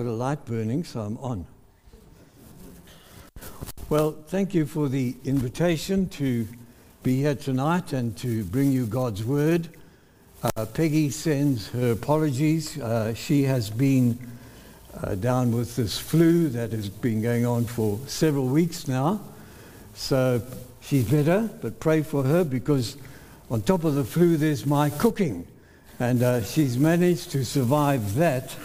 Got a light burning, so I'm on. Well, thank you for the invitation to be here tonight and to bring you God's Word. Uh, Peggy sends her apologies. Uh, she has been uh, down with this flu that has been going on for several weeks now. So she's better, but pray for her because on top of the flu, there's my cooking. And uh, she's managed to survive that,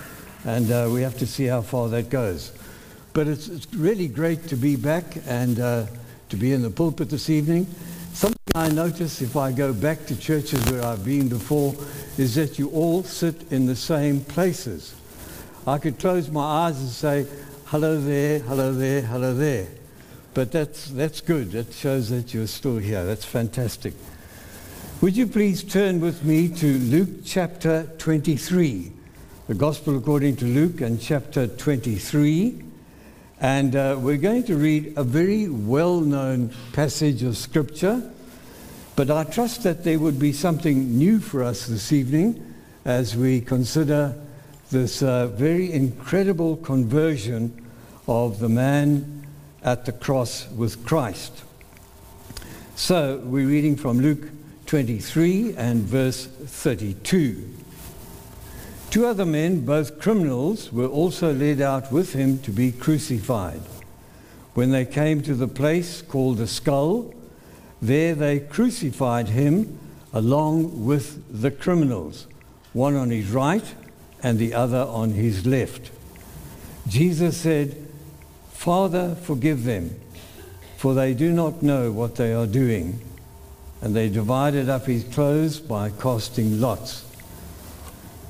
and uh, we have to see how far that goes. But it's, it's really great to be back and uh, to be in the pulpit this evening. Something I notice if I go back to churches where I've been before is that you all sit in the same places. I could close my eyes and say, hello there, hello there, hello there. But that's, that's good. That shows that you're still here. That's fantastic. Would you please turn with me to Luke chapter 23, the Gospel according to Luke and chapter 23. And uh, we're going to read a very well known passage of Scripture, but I trust that there would be something new for us this evening as we consider this uh, very incredible conversion of the man at the cross with Christ. So we're reading from Luke 23 and verse 32. Two other men, both criminals, were also led out with him to be crucified. When they came to the place called the skull, there they crucified him along with the criminals, one on his right and the other on his left. Jesus said, Father, forgive them, for they do not know what they are doing and they divided up his clothes by casting lots.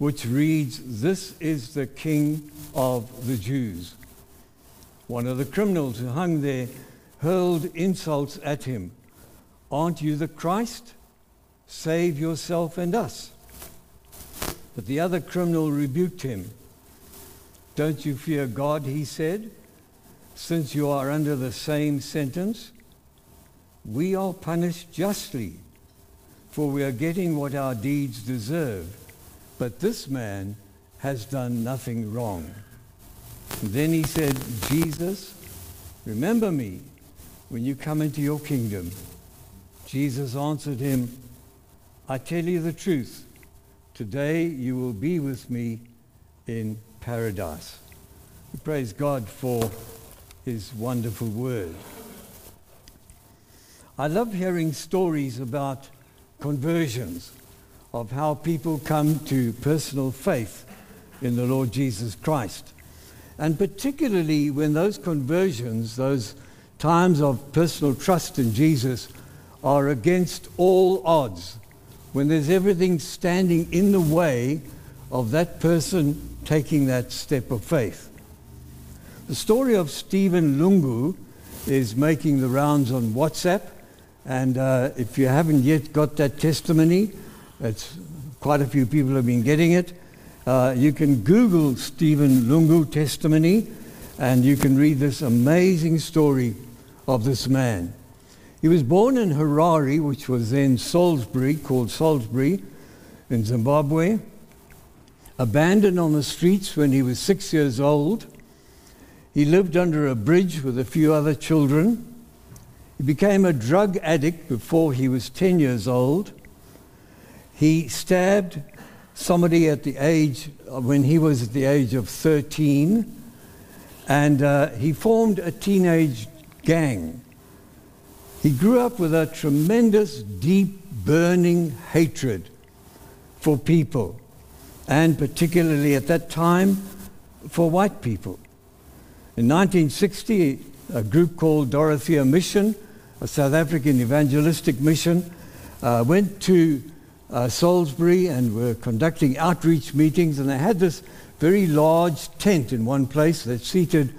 which reads, This is the King of the Jews. One of the criminals who hung there hurled insults at him. Aren't you the Christ? Save yourself and us. But the other criminal rebuked him. Don't you fear God, he said, since you are under the same sentence? We are punished justly for we are getting what our deeds deserve. But this man has done nothing wrong. Then he said, Jesus, remember me when you come into your kingdom. Jesus answered him, I tell you the truth. Today you will be with me in paradise. We praise God for his wonderful word. I love hearing stories about conversions of how people come to personal faith in the Lord Jesus Christ. And particularly when those conversions, those times of personal trust in Jesus, are against all odds, when there's everything standing in the way of that person taking that step of faith. The story of Stephen Lungu is making the rounds on WhatsApp. And uh, if you haven't yet got that testimony, it's quite a few people have been getting it. Uh, you can Google Stephen Lungu testimony, and you can read this amazing story of this man. He was born in Harare, which was then Salisbury, called Salisbury, in Zimbabwe. Abandoned on the streets when he was six years old. He lived under a bridge with a few other children. He became a drug addict before he was 10 years old. He stabbed somebody at the age, when he was at the age of 13, and uh, he formed a teenage gang. He grew up with a tremendous, deep, burning hatred for people, and particularly at that time for white people. In 1960, a group called Dorothea Mission a South African evangelistic mission, uh, went to uh, Salisbury and were conducting outreach meetings, and they had this very large tent in one place that seated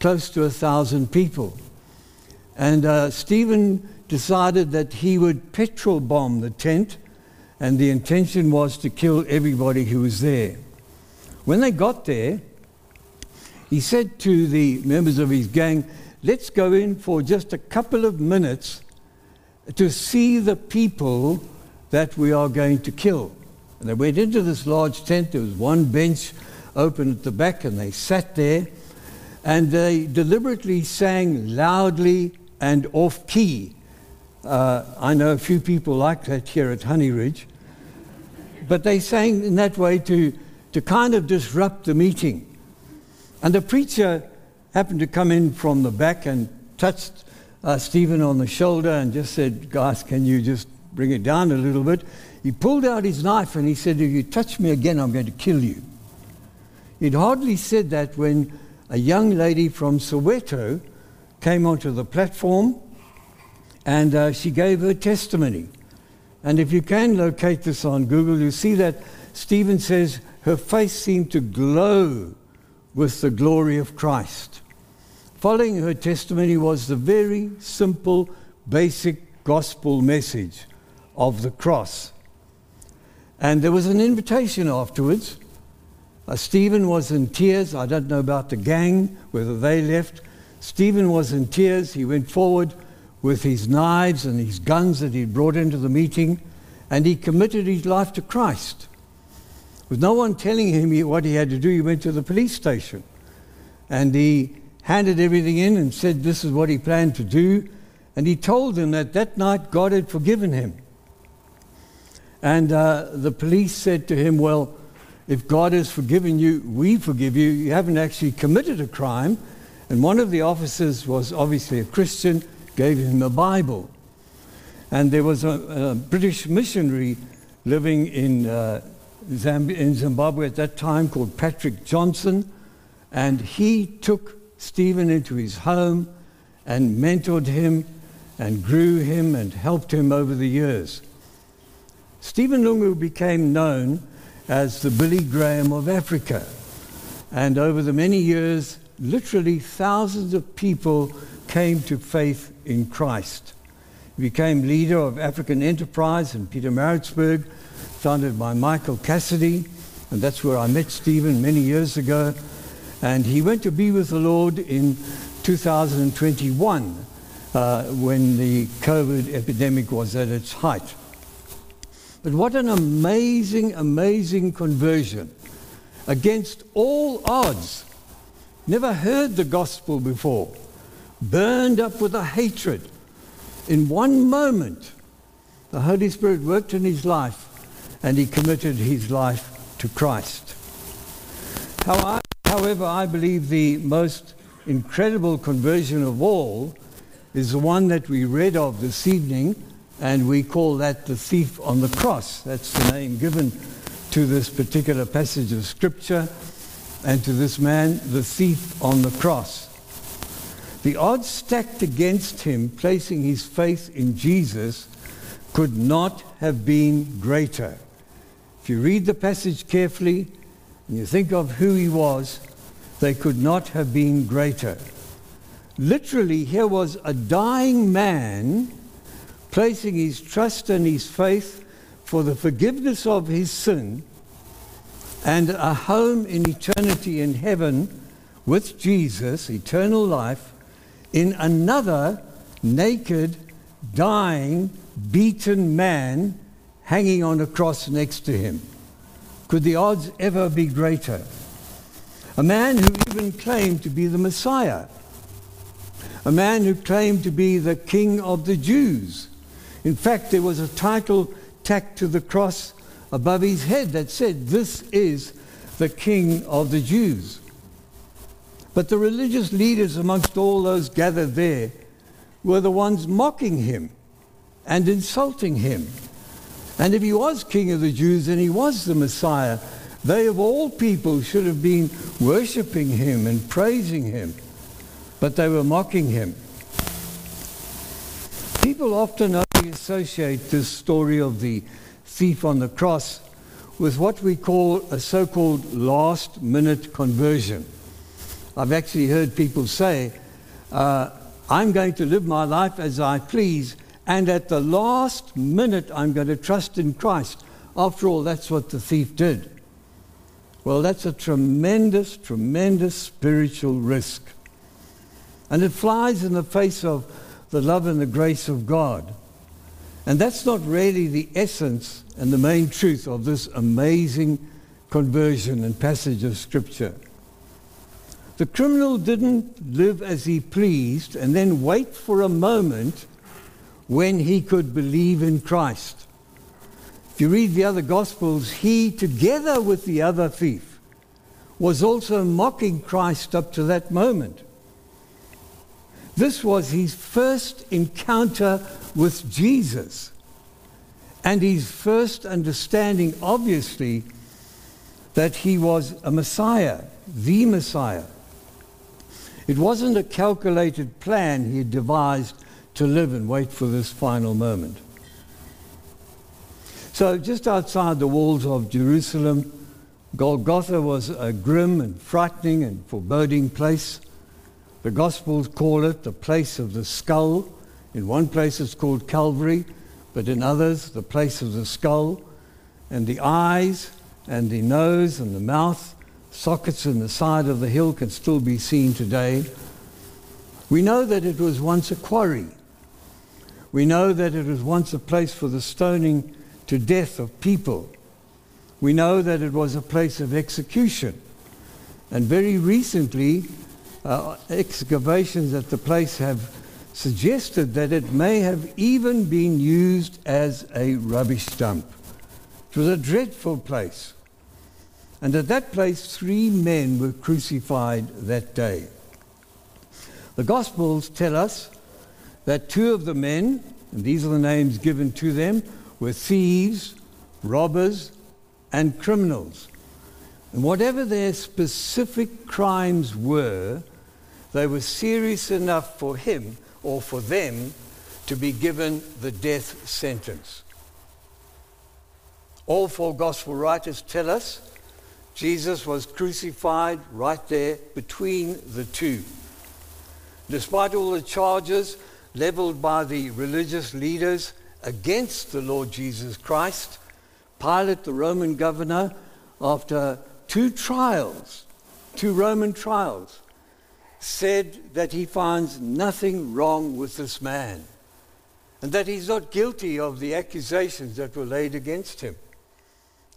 close to a thousand people. And uh, Stephen decided that he would petrol bomb the tent, and the intention was to kill everybody who was there. When they got there, he said to the members of his gang, Let's go in for just a couple of minutes to see the people that we are going to kill. And they went into this large tent. There was one bench open at the back, and they sat there. And they deliberately sang loudly and off key. Uh, I know a few people like that here at Honey Ridge. But they sang in that way to, to kind of disrupt the meeting. And the preacher happened to come in from the back and touched uh, Stephen on the shoulder and just said, Guys, can you just bring it down a little bit? He pulled out his knife and he said, If you touch me again, I'm going to kill you. He'd hardly said that when a young lady from Soweto came onto the platform and uh, she gave her testimony. And if you can locate this on Google, you see that Stephen says her face seemed to glow with the glory of Christ. Following her testimony was the very simple, basic gospel message of the cross. And there was an invitation afterwards. Uh, Stephen was in tears. I don't know about the gang, whether they left. Stephen was in tears. He went forward with his knives and his guns that he'd brought into the meeting, and he committed his life to Christ. With no one telling him what he had to do, he went to the police station. And he handed everything in and said this is what he planned to do. And he told them that that night God had forgiven him. And uh, the police said to him, Well, if God has forgiven you, we forgive you. You haven't actually committed a crime. And one of the officers was obviously a Christian, gave him a Bible. And there was a, a British missionary living in, uh, Zamb- in Zimbabwe at that time called Patrick Johnstone. And he took Stephen into his home and mentored him and grew him and helped him over the years. Stephen Lungu became known as the Billy Graham of Africa. And over the many years, literally thousands of people came to faith in Christ. He became leader of African Enterprise in Pietermaritzburg, founded by Michael Cassidy, and that's where I met Stephen many years ago. And he went to be with the Lord in 2021 uh, when the COVID epidemic was at its height. But what an amazing, amazing conversion against all odds. Never heard the gospel before. Burned up with a hatred. In one moment, the Holy Spirit worked in his life and he committed his life to Christ. However, I believe the most incredible conversion of all is the one that we read of this evening and we call that the thief on the cross. That's the name given to this particular passage of Scripture and to this man, the thief on the cross. The odds stacked against him, placing his faith in Jesus, could not have been greater. If you read the passage carefully and you think of who he was, they could not have been greater. Literally, here was a dying man placing his trust and his faith for the forgiveness of his sin and a home in eternity in heaven with Jesus, eternal life, in another naked, dying, beaten man hanging on a cross next to him. Could the odds ever be greater? A man who even claimed to be the Messiah. A man who claimed to be the King of the Jews. In fact, there was a title tacked to the cross above his head that said, This is the King of the Jews. But the religious leaders amongst all those gathered there were the ones mocking him and insulting him. And if he was King of the Jews and he was the Messiah, they of all people should have been worshipping him and praising him. But they were mocking him. People often only associate this story of the thief on the cross with what we call a so called last minute conversion. I've actually heard people say, uh, I'm going to live my life as I please, and at the last minute, I'm going to trust in Christ. After all, that's what the thief did. Well, that's a tremendous, tremendous spiritual risk. And it flies in the face of the love and the grace of God. And that's not really the essence and the main truth of this amazing conversion and passage of Scripture. The criminal didn't live as he pleased and then wait for a moment when he could believe in Christ. If you read the other Gospels, he, together with the other thief, was also mocking Christ up to that moment. This was his first encounter with Jesus and his first understanding, obviously, that he was a Messiah, the Messiah. It wasn't a calculated plan he had devised to live and wait for this final moment. So, just outside the walls of Jerusalem, Golgotha was a grim and frightening and foreboding place. The Gospels call it the place of the skull. In one place it's called Calvary, but in others, the place of the skull. And the eyes and the nose and the mouth, sockets in the side of the hill, can still be seen today. We know that it was once a quarry. We know that it was once a place for the stoning to death of people. We know that it was a place of execution. And very recently, uh, excavations at the place have suggested that it may have even been used as a rubbish dump. It was a dreadful place. And at that place, three men were crucified that day. The Gospels tell us that two of the men, and these are the names given to them, were thieves, robbers, and criminals. And whatever their specific crimes were, they were serious enough for him or for them to be given the death sentence. All four gospel writers tell us Jesus was crucified right there between the two. Despite all the charges leveled by the religious leaders against the Lord Jesus Christ, Pilate, the Roman governor, after two trials, two Roman trials, said that he finds nothing wrong with this man and that he's not guilty of the accusations that were laid against him.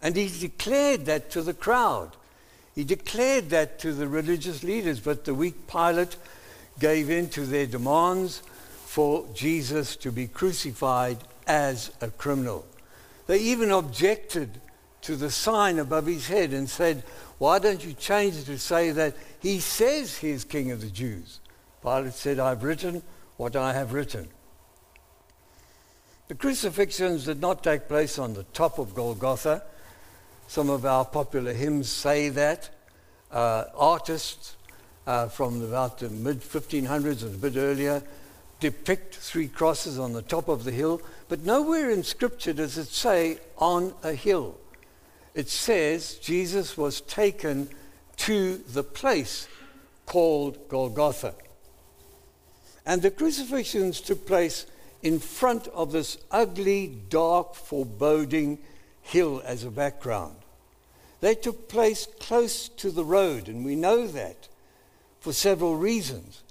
And he declared that to the crowd. He declared that to the religious leaders, but the weak Pilate gave in to their demands for Jesus to be crucified as a criminal. They even objected to the sign above his head and said, Why don't you change it to say that he says he's king of the Jews? Pilate said, I've written what I have written. The crucifixions did not take place on the top of Golgotha. Some of our popular hymns say that. Uh, artists uh, from about the mid 1500s and a bit earlier depict three crosses on the top of the hill, but nowhere in Scripture does it say on a hill. It says Jesus was taken to the place called Golgotha. And the crucifixions took place in front of this ugly, dark, foreboding hill as a background. They took place close to the road, and we know that for several reasons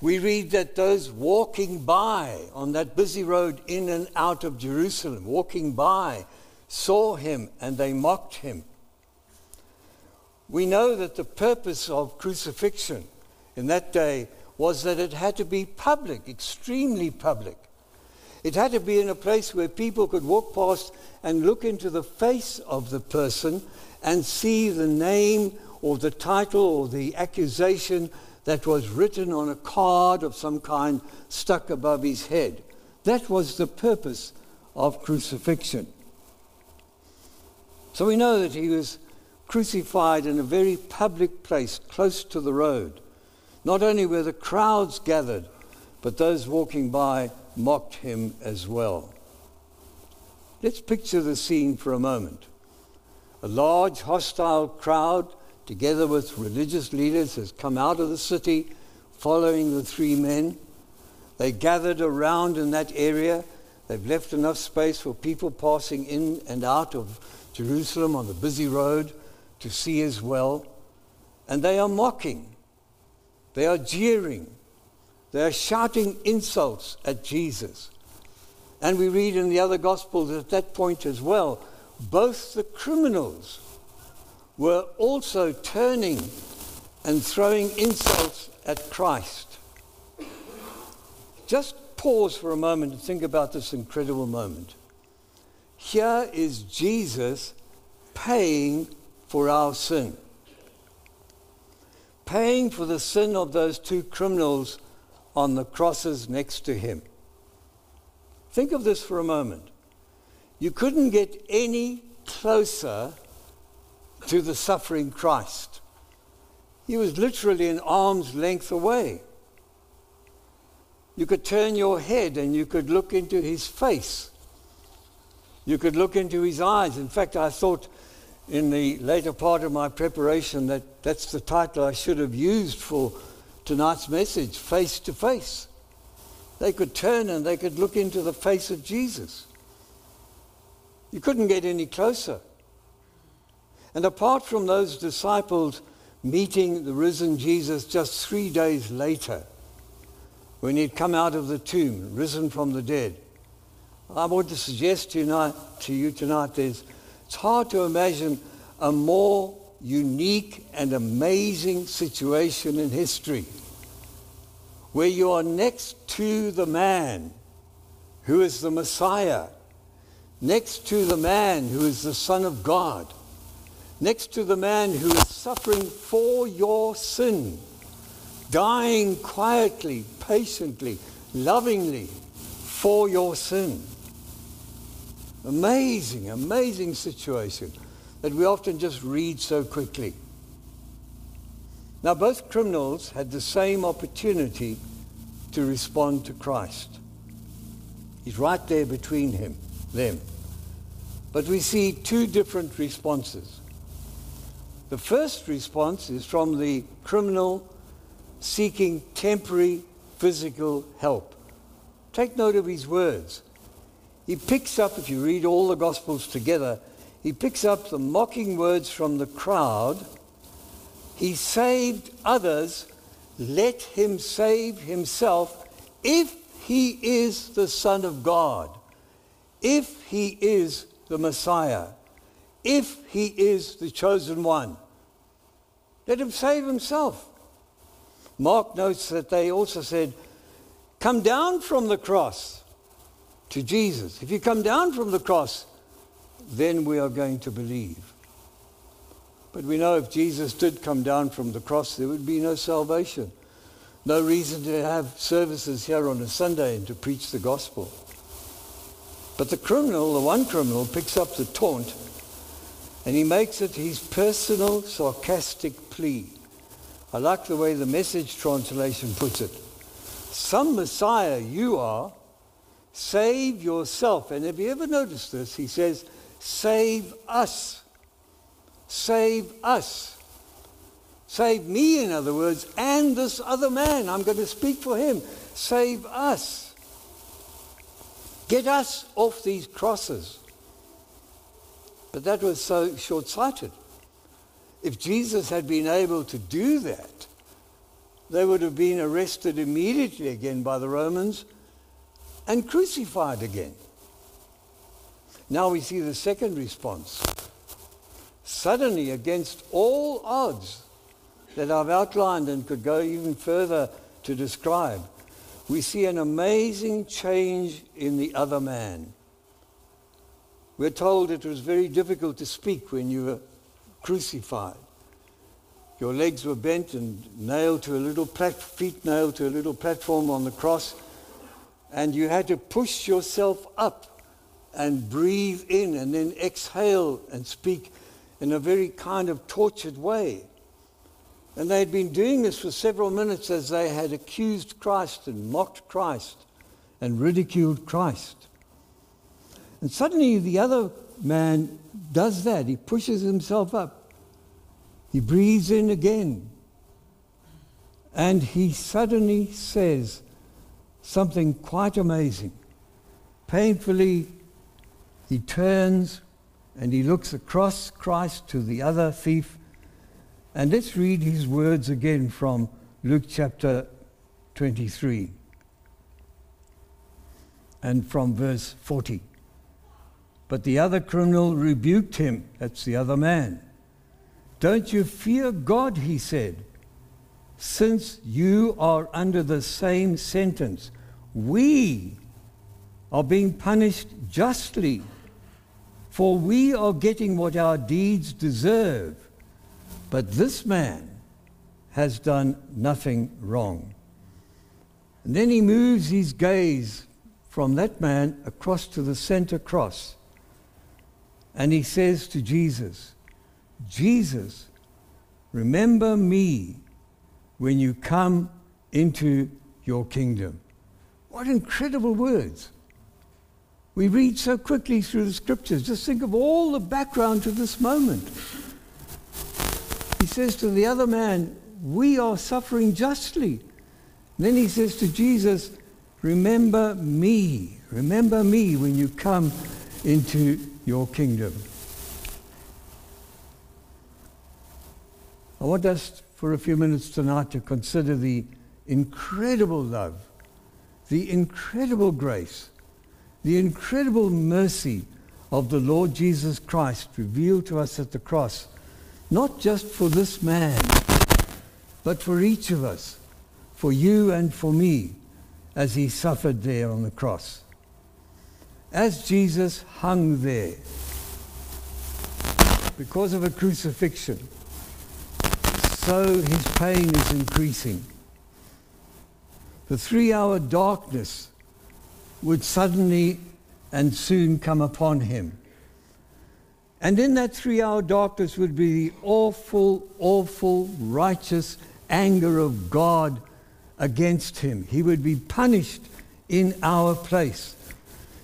we read that those walking by on that busy road in and out of Jerusalem, walking by, saw him and they mocked him. We know that the purpose of crucifixion in that day was that it had to be public, extremely public. It had to be in a place where people could walk past and look into the face of the person and see the name or the title or the accusation that was written on a card of some kind stuck above his head. That was the purpose of crucifixion. So we know that he was crucified in a very public place close to the road. Not only were the crowds gathered, but those walking by mocked him as well. Let's picture the scene for a moment. A large hostile crowd together with religious leaders, has come out of the city following the three men. They gathered around in that area. They've left enough space for people passing in and out of Jerusalem on the busy road to see as well. And they are mocking. They are jeering. They are shouting insults at Jesus. And we read in the other Gospels at that point as well, both the criminals were also turning and throwing insults at Christ. Just pause for a moment and think about this incredible moment. Here is Jesus paying for our sin, paying for the sin of those two criminals on the crosses next to him. Think of this for a moment. You couldn't get any closer to the suffering Christ. He was literally an arm's length away. You could turn your head and you could look into his face. You could look into his eyes. In fact, I thought in the later part of my preparation that that's the title I should have used for tonight's message face to face. They could turn and they could look into the face of Jesus. You couldn't get any closer. And apart from those disciples meeting the risen Jesus just three days later, when he'd come out of the tomb, risen from the dead, I want to suggest to you, to you tonight there's, it's hard to imagine a more unique and amazing situation in history where you are next to the man who is the Messiah, next to the man who is the Son of God, next to the man who is suffering for your sin, dying quietly, patiently, lovingly for your sin. Amazing, amazing situation that we often just read so quickly. Now, both criminals had the same opportunity to respond to Christ. He's right there between him, them. But we see two different responses. The first response is from the criminal seeking temporary physical help. Take note of his words. He picks up, if you read all the Gospels together, he picks up the mocking words from the crowd he saved others. Let him save himself if he is the Son of God, if he is the Messiah, if he is the chosen one. Let him save himself. Mark notes that they also said, Come down from the cross to Jesus. If you come down from the cross, then we are going to believe. But we know if Jesus did come down from the cross, there would be no salvation. No reason to have services here on a Sunday and to preach the gospel. But the criminal, the one criminal, picks up the taunt and he makes it his personal sarcastic plea. I like the way the message translation puts it. Some Messiah you are, save yourself. And have you ever noticed this? He says, save us. Save us. Save me, in other words, and this other man. I'm going to speak for him. Save us. Get us off these crosses. But that was so short sighted. If Jesus had been able to do that, they would have been arrested immediately again by the Romans and crucified again. Now we see the second response suddenly, against all odds that I've outlined and could go even further to describe, we see an amazing change in the other man. We're told it was very difficult to speak when you were crucified. Your legs were bent and nailed to a little plat- feet nailed to a little platform on the cross, and you had to push yourself up and breathe in and then exhale and speak in a very kind of tortured way. And they had been doing this for several minutes as they had accused Christ and mocked Christ and ridiculed Christ. And suddenly the other man does that. He pushes himself up. He breathes in again. And he suddenly says something quite amazing. Painfully, he turns and he looks across Christ to the other thief. And let's read his words again from Luke chapter 23 and from verse 40. But the other criminal rebuked him, that's the other man. Don't you fear God, he said, since you are under the same sentence. We are being punished justly, for we are getting what our deeds deserve. But this man has done nothing wrong. And then he moves his gaze from that man across to the center cross. And he says to Jesus, Jesus, remember me when you come into your kingdom. What incredible words. We read so quickly through the scriptures. Just think of all the background to this moment. He says to the other man, We are suffering justly. And then he says to Jesus, Remember me. Remember me when you come into your kingdom. I want us for a few minutes tonight to consider the incredible love, the incredible grace, the incredible mercy of the Lord Jesus Christ revealed to us at the cross, not just for this man, but for each of us, for you and for me, as he suffered there on the cross. As Jesus hung there, because of a crucifixion, so his pain is increasing. The three hour darkness would suddenly and soon come upon him. And in that three hour darkness would be the awful, awful, righteous anger of God against him. He would be punished in our place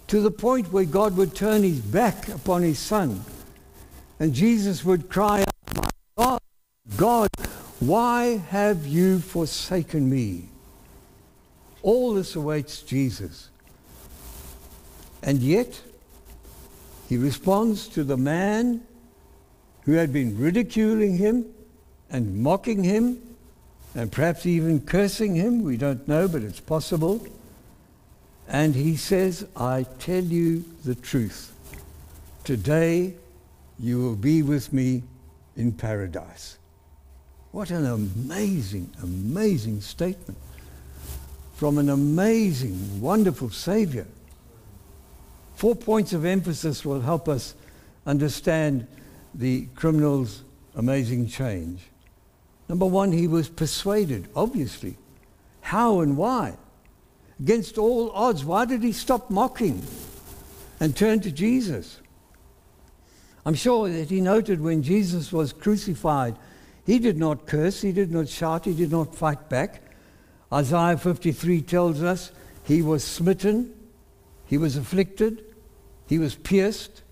to the point where God would turn his back upon his son. And Jesus would cry out, My God, God, why have you forsaken me? All this awaits Jesus. And yet, he responds to the man who had been ridiculing him and mocking him and perhaps even cursing him. We don't know, but it's possible. And he says, I tell you the truth. Today you will be with me in paradise. What an amazing, amazing statement from an amazing, wonderful Savior. Four points of emphasis will help us understand the criminal's amazing change. Number one, he was persuaded, obviously. How and why? Against all odds, why did he stop mocking and turn to Jesus? I'm sure that he noted when Jesus was crucified he did not curse, he did not shout, he did not fight back. Isaiah 53 tells us he was smitten, he was afflicted, he was pierced,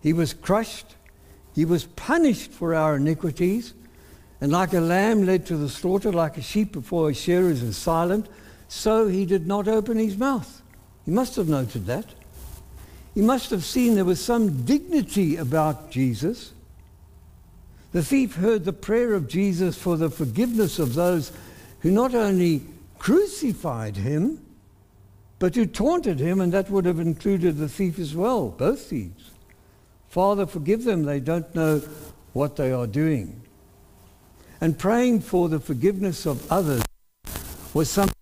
he was crushed, he was punished for our iniquities. And like a lamb led to the slaughter, like a sheep before a shearers is silent, so he did not open his mouth. He must have noted that. He must have seen there was some dignity about Jesus. The thief heard the prayer of Jesus for the forgiveness of those who not only crucified him, but who taunted him, and that would have included the thief as well, both thieves. Father, forgive them, they don't know what they are doing. And praying for the forgiveness of others was something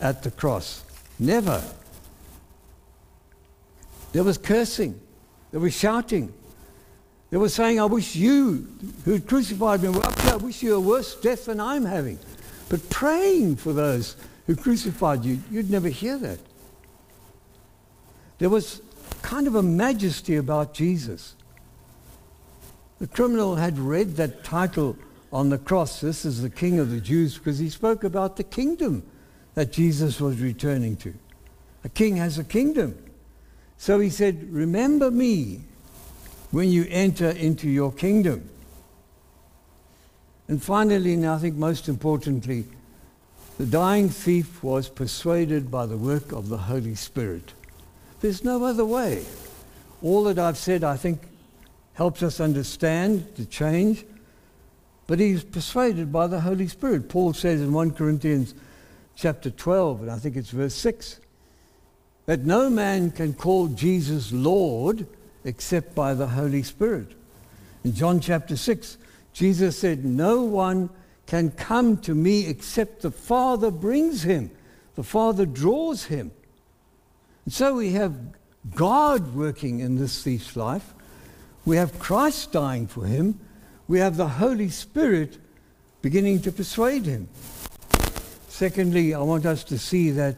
at the cross. Never. There was cursing, there was shouting, they were saying, I wish you who crucified me were up here. I wish you a worse death than I'm having. But praying for those who crucified you, you'd never hear that. There was kind of a majesty about Jesus. The criminal had read that title on the cross, This is the King of the Jews, because he spoke about the kingdom that Jesus was returning to. A king has a kingdom. So he said, Remember me when you enter into your kingdom. And finally, and I think most importantly, the dying thief was persuaded by the work of the Holy Spirit. There's no other way. All that I've said, I think, helps us understand the change. But he's persuaded by the Holy Spirit. Paul says in 1 Corinthians chapter 12, and I think it's verse 6, that no man can call Jesus Lord except by the Holy Spirit. In John chapter 6, Jesus said, No one can come to me except the Father brings him. The Father draws him. And so we have God working in this thief's life. We have Christ dying for him. We have the Holy Spirit beginning to persuade him. Secondly, I want us to see that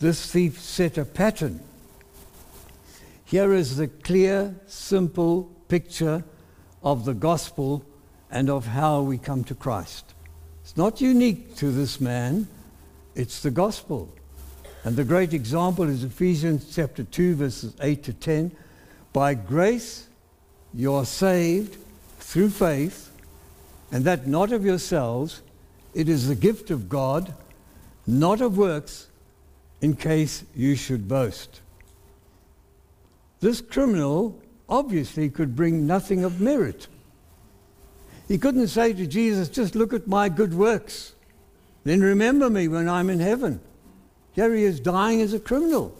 this thief set a pattern. Here is the clear, simple picture of the gospel and of how we come to Christ. It's not unique to this man, it's the gospel. And the great example is Ephesians chapter 2, verses 8 to 10. By grace you are saved through faith, and that not of yourselves, it is the gift of God, not of works, in case you should boast. This criminal obviously could bring nothing of merit. He couldn't say to Jesus, just look at my good works. Then remember me when I'm in heaven. Here he is dying as a criminal.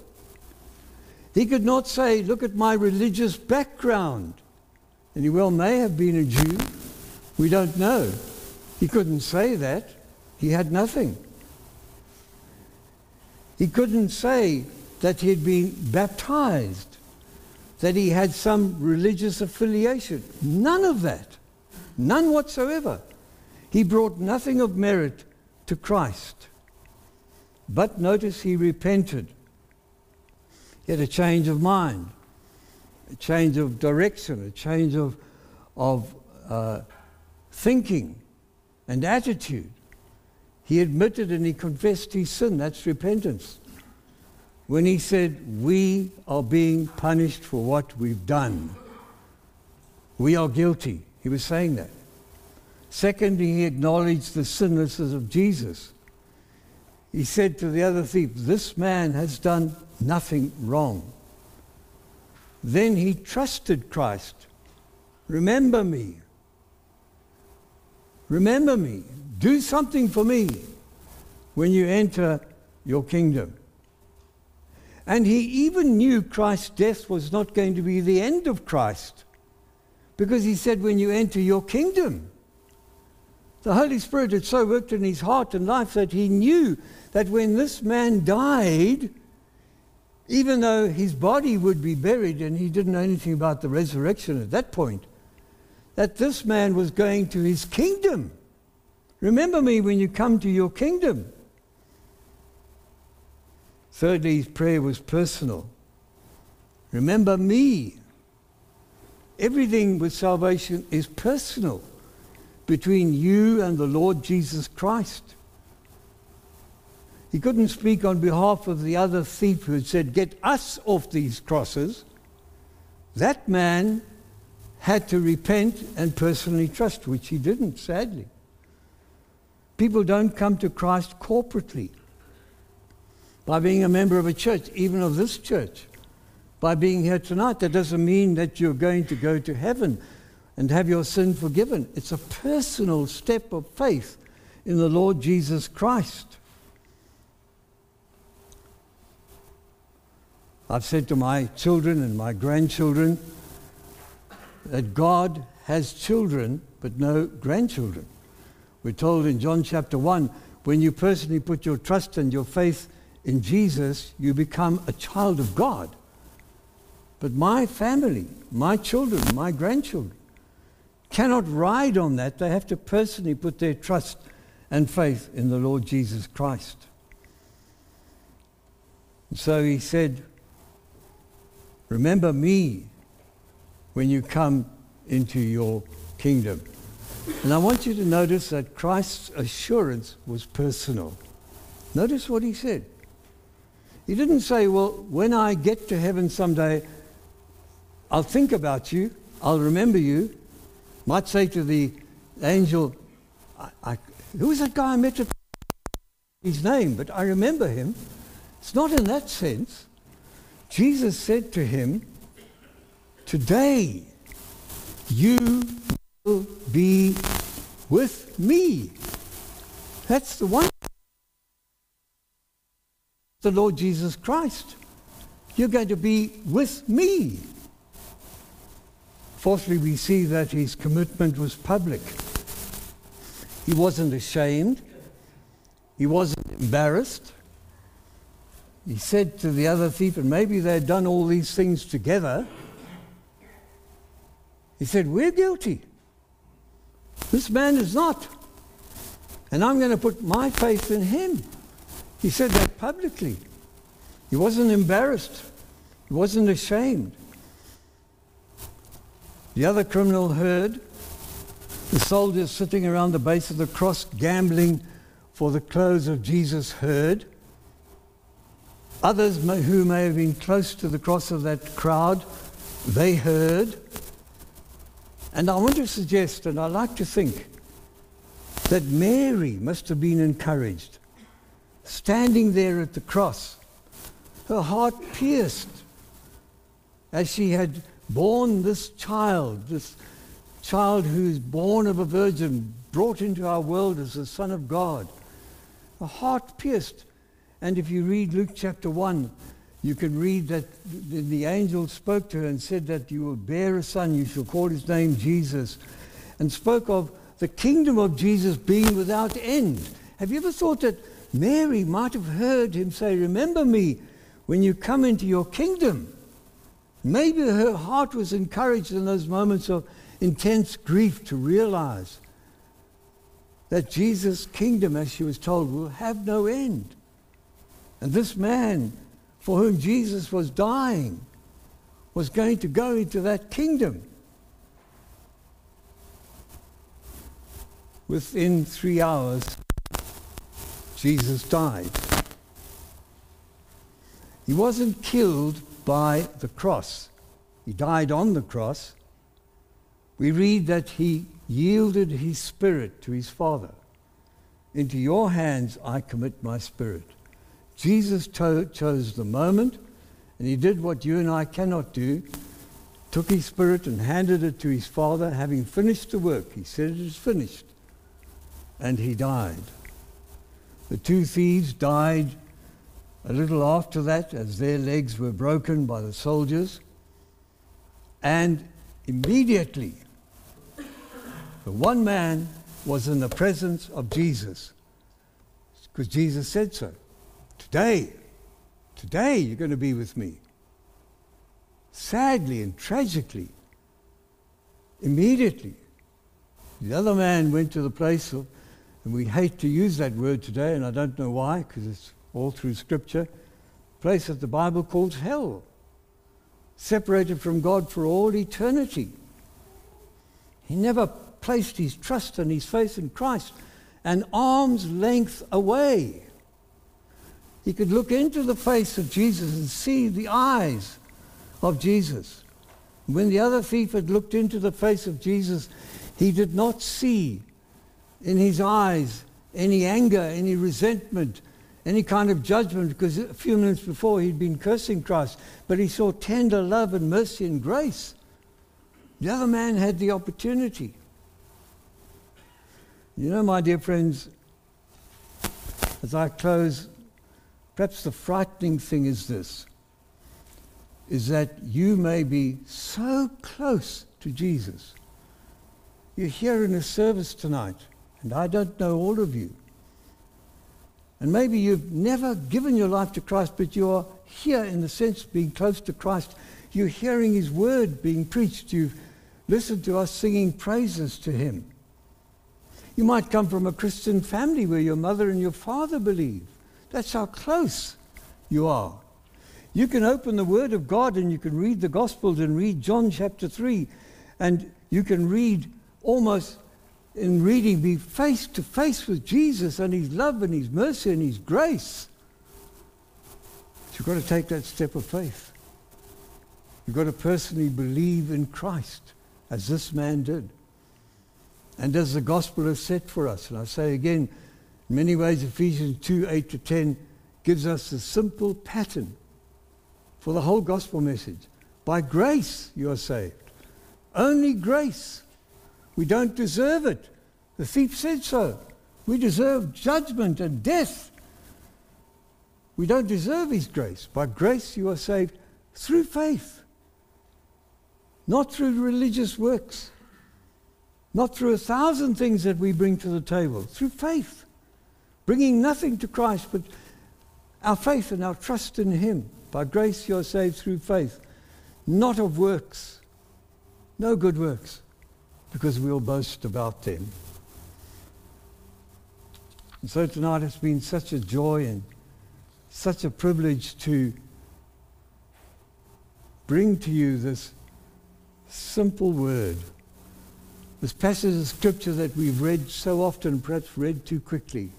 He could not say, look at my religious background. And he well may have been a Jew. We don't know. He couldn't say that. He had nothing. He couldn't say that he had been baptized, that he had some religious affiliation. None of that. None whatsoever. He brought nothing of merit to Christ. But notice he repented. He had a change of mind, a change of direction, a change of, of uh, thinking and attitude. He admitted and he confessed his sin. That's repentance. When he said, We are being punished for what we've done, we are guilty. He was saying that. Secondly, he acknowledged the sinlessness of Jesus. He said to the other thief, This man has done nothing wrong. Then he trusted Christ. Remember me. Remember me. Do something for me when you enter your kingdom. And he even knew Christ's death was not going to be the end of Christ. Because he said, when you enter your kingdom, the Holy Spirit had so worked in his heart and life that he knew that when this man died, even though his body would be buried and he didn't know anything about the resurrection at that point, that this man was going to his kingdom. Remember me when you come to your kingdom. Thirdly, his prayer was personal. Remember me Everything with salvation is personal between you and the Lord Jesus Christ. He couldn't speak on behalf of the other thief who had said, Get us off these crosses. That man had to repent and personally trust, which he didn't, sadly. People don't come to Christ corporately by being a member of a church, even of this church by being here tonight. That doesn't mean that you're going to go to heaven and have your sin forgiven. It's a personal step of faith in the Lord Jesus Christ. I've said to my children and my grandchildren that God has children but no grandchildren. We're told in John chapter 1 when you personally put your trust and your faith in Jesus, you become a child of God. But my family, my children, my grandchildren cannot ride on that. They have to personally put their trust and faith in the Lord Jesus Christ. And so he said, Remember me when you come into your kingdom. And I want you to notice that Christ's assurance was personal. Notice what he said. He didn't say, Well, when I get to heaven someday, I'll think about you. I'll remember you. Might say to the angel, I, I, who was that guy I met at his name, but I remember him. It's not in that sense. Jesus said to him, Today you will be with me. That's the one. The Lord Jesus Christ. You're going to be with me. Fourthly, we see that his commitment was public. He wasn't ashamed. He wasn't embarrassed. He said to the other thief, and maybe they'd done all these things together. He said, We're guilty. This man is not. And I'm going to put my faith in him. He said that publicly. He wasn't embarrassed. He wasn't ashamed. The other criminal heard the soldiers sitting around the base of the cross gambling for the clothes of Jesus heard. Others may, who may have been close to the cross of that crowd, they heard. And I want to suggest, and I like to think, that Mary must have been encouraged. Standing there at the cross, her heart pierced as she had borne this child, this child who's born of a virgin, brought into our world as the Son of God. Her heart pierced. And if you read Luke chapter 1, you can read that the angel spoke to her and said that you will bear a son, you shall call his name Jesus, and spoke of the kingdom of Jesus being without end. Have you ever thought that Mary might have heard him say, Remember me when you come into your kingdom? Maybe her heart was encouraged in those moments of intense grief to realize that Jesus' kingdom, as she was told, will have no end. And this man for whom Jesus was dying was going to go into that kingdom. Within three hours, Jesus died. He wasn't killed by the cross. He died on the cross. We read that he yielded his spirit to his Father. Into your hands I commit my spirit. Jesus to- chose the moment, and he did what you and I cannot do took his spirit and handed it to his Father, having finished the work. He said, It is finished and he died. The two thieves died a little after that as their legs were broken by the soldiers. And immediately, the one man was in the presence of Jesus because Jesus said so. Today, today you're going to be with me. Sadly and tragically, immediately, the other man went to the place of and we hate to use that word today, and I don't know why, because it's all through Scripture. Place that the Bible calls hell, separated from God for all eternity. He never placed his trust and his faith in Christ an arm's length away. He could look into the face of Jesus and see the eyes of Jesus. When the other thief had looked into the face of Jesus, he did not see in his eyes any anger, any resentment, any kind of judgment, because a few minutes before he'd been cursing Christ. But he saw tender love and mercy and grace. The other man had the opportunity. You know, my dear friends, as I close, perhaps the frightening thing is this is that you may be so close to Jesus. You're here in a service tonight. And I don't know all of you. And maybe you've never given your life to Christ, but you're here in the sense of being close to Christ. You're hearing his word being preached. You've listened to us singing praises to him. You might come from a Christian family where your mother and your father believe. That's how close you are. You can open the Word of God and you can read the Gospels and read John chapter 3, and you can read almost in reading, be face to face with Jesus and His love and His mercy and His grace. But you've got to take that step of faith. You've got to personally believe in Christ as this man did. And as the gospel has set for us, and I say again, in many ways, Ephesians 2 8 to 10 gives us the simple pattern for the whole gospel message. By grace you are saved. Only grace. We don't deserve it. The thief said so. We deserve judgment and death. We don't deserve his grace. By grace you are saved through faith, not through religious works, not through a thousand things that we bring to the table, through faith, bringing nothing to Christ but our faith and our trust in him. By grace you are saved through faith, not of works, no good works, because we'll boast about them. And so tonight it's been such a joy and such a privilege to bring to you this simple word, this passage of scripture that we've read so often, perhaps read too quickly,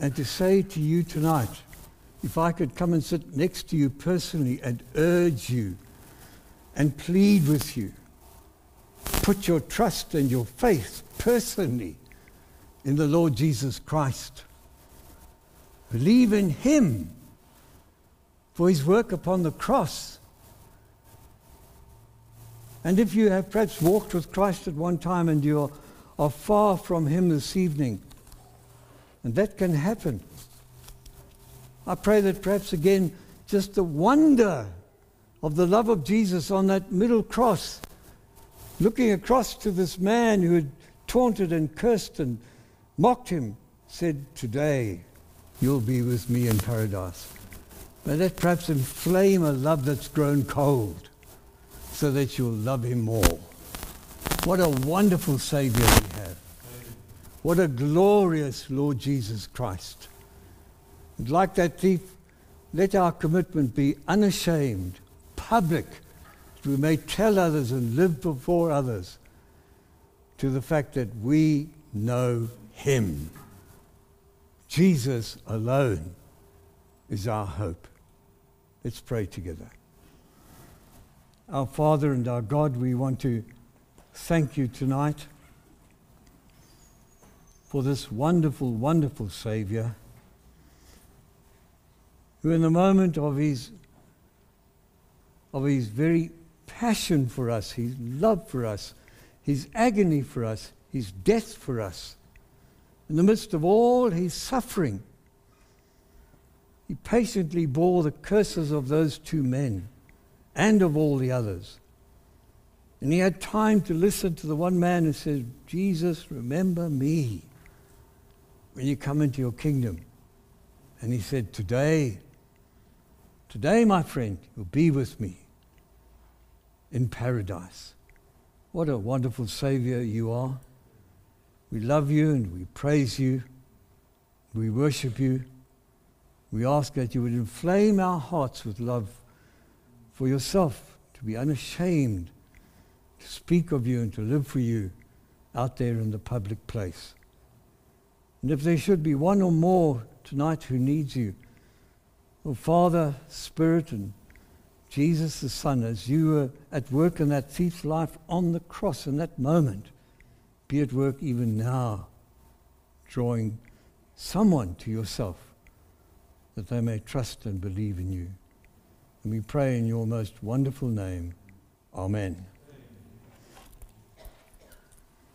and to say to you tonight, if I could come and sit next to you personally and urge you and plead with you, put your trust and your faith personally in the Lord Jesus Christ. Believe in Him for His work upon the cross. And if you have perhaps walked with Christ at one time and you are, far from Him this evening, and that can happen, I pray that perhaps again, just the wonder of the love of Jesus on that middle cross, looking across to this man who had taunted and cursed and mocked him, said, Today you'll be with me in paradise. May that perhaps inflame a love that's grown cold so that you'll love him more. What a wonderful Savior we have. What a glorious Lord Jesus Christ. And like that thief, let our commitment be unashamed, public, we may tell others and live before others to the fact that we know Him. Jesus alone is our hope. Let's pray together. Our Father and our God, we want to thank you tonight for this wonderful, wonderful Savior who in the moment of his, of his very passion for us, his love for us, his agony for us, his death for us, in the midst of all his suffering, he patiently bore the curses of those two men and of all the others. And he had time to listen to the one man who said, Jesus, remember me when you come into your kingdom. And he said, Today Today, my friend, you'll be with me in paradise. What a wonderful Savior you are. We love you and we praise you. We worship you. We ask that you would inflame our hearts with love for yourself, to be unashamed, to speak of you and to live for you out there in the public place. And if there should be one or more tonight who needs you, Oh, Father, Spirit, and Jesus the Son, as you were at work in that thief's life on the cross in that moment, be at work even now, drawing someone to yourself that they may trust and believe in you. And we pray in your most wonderful name. Amen.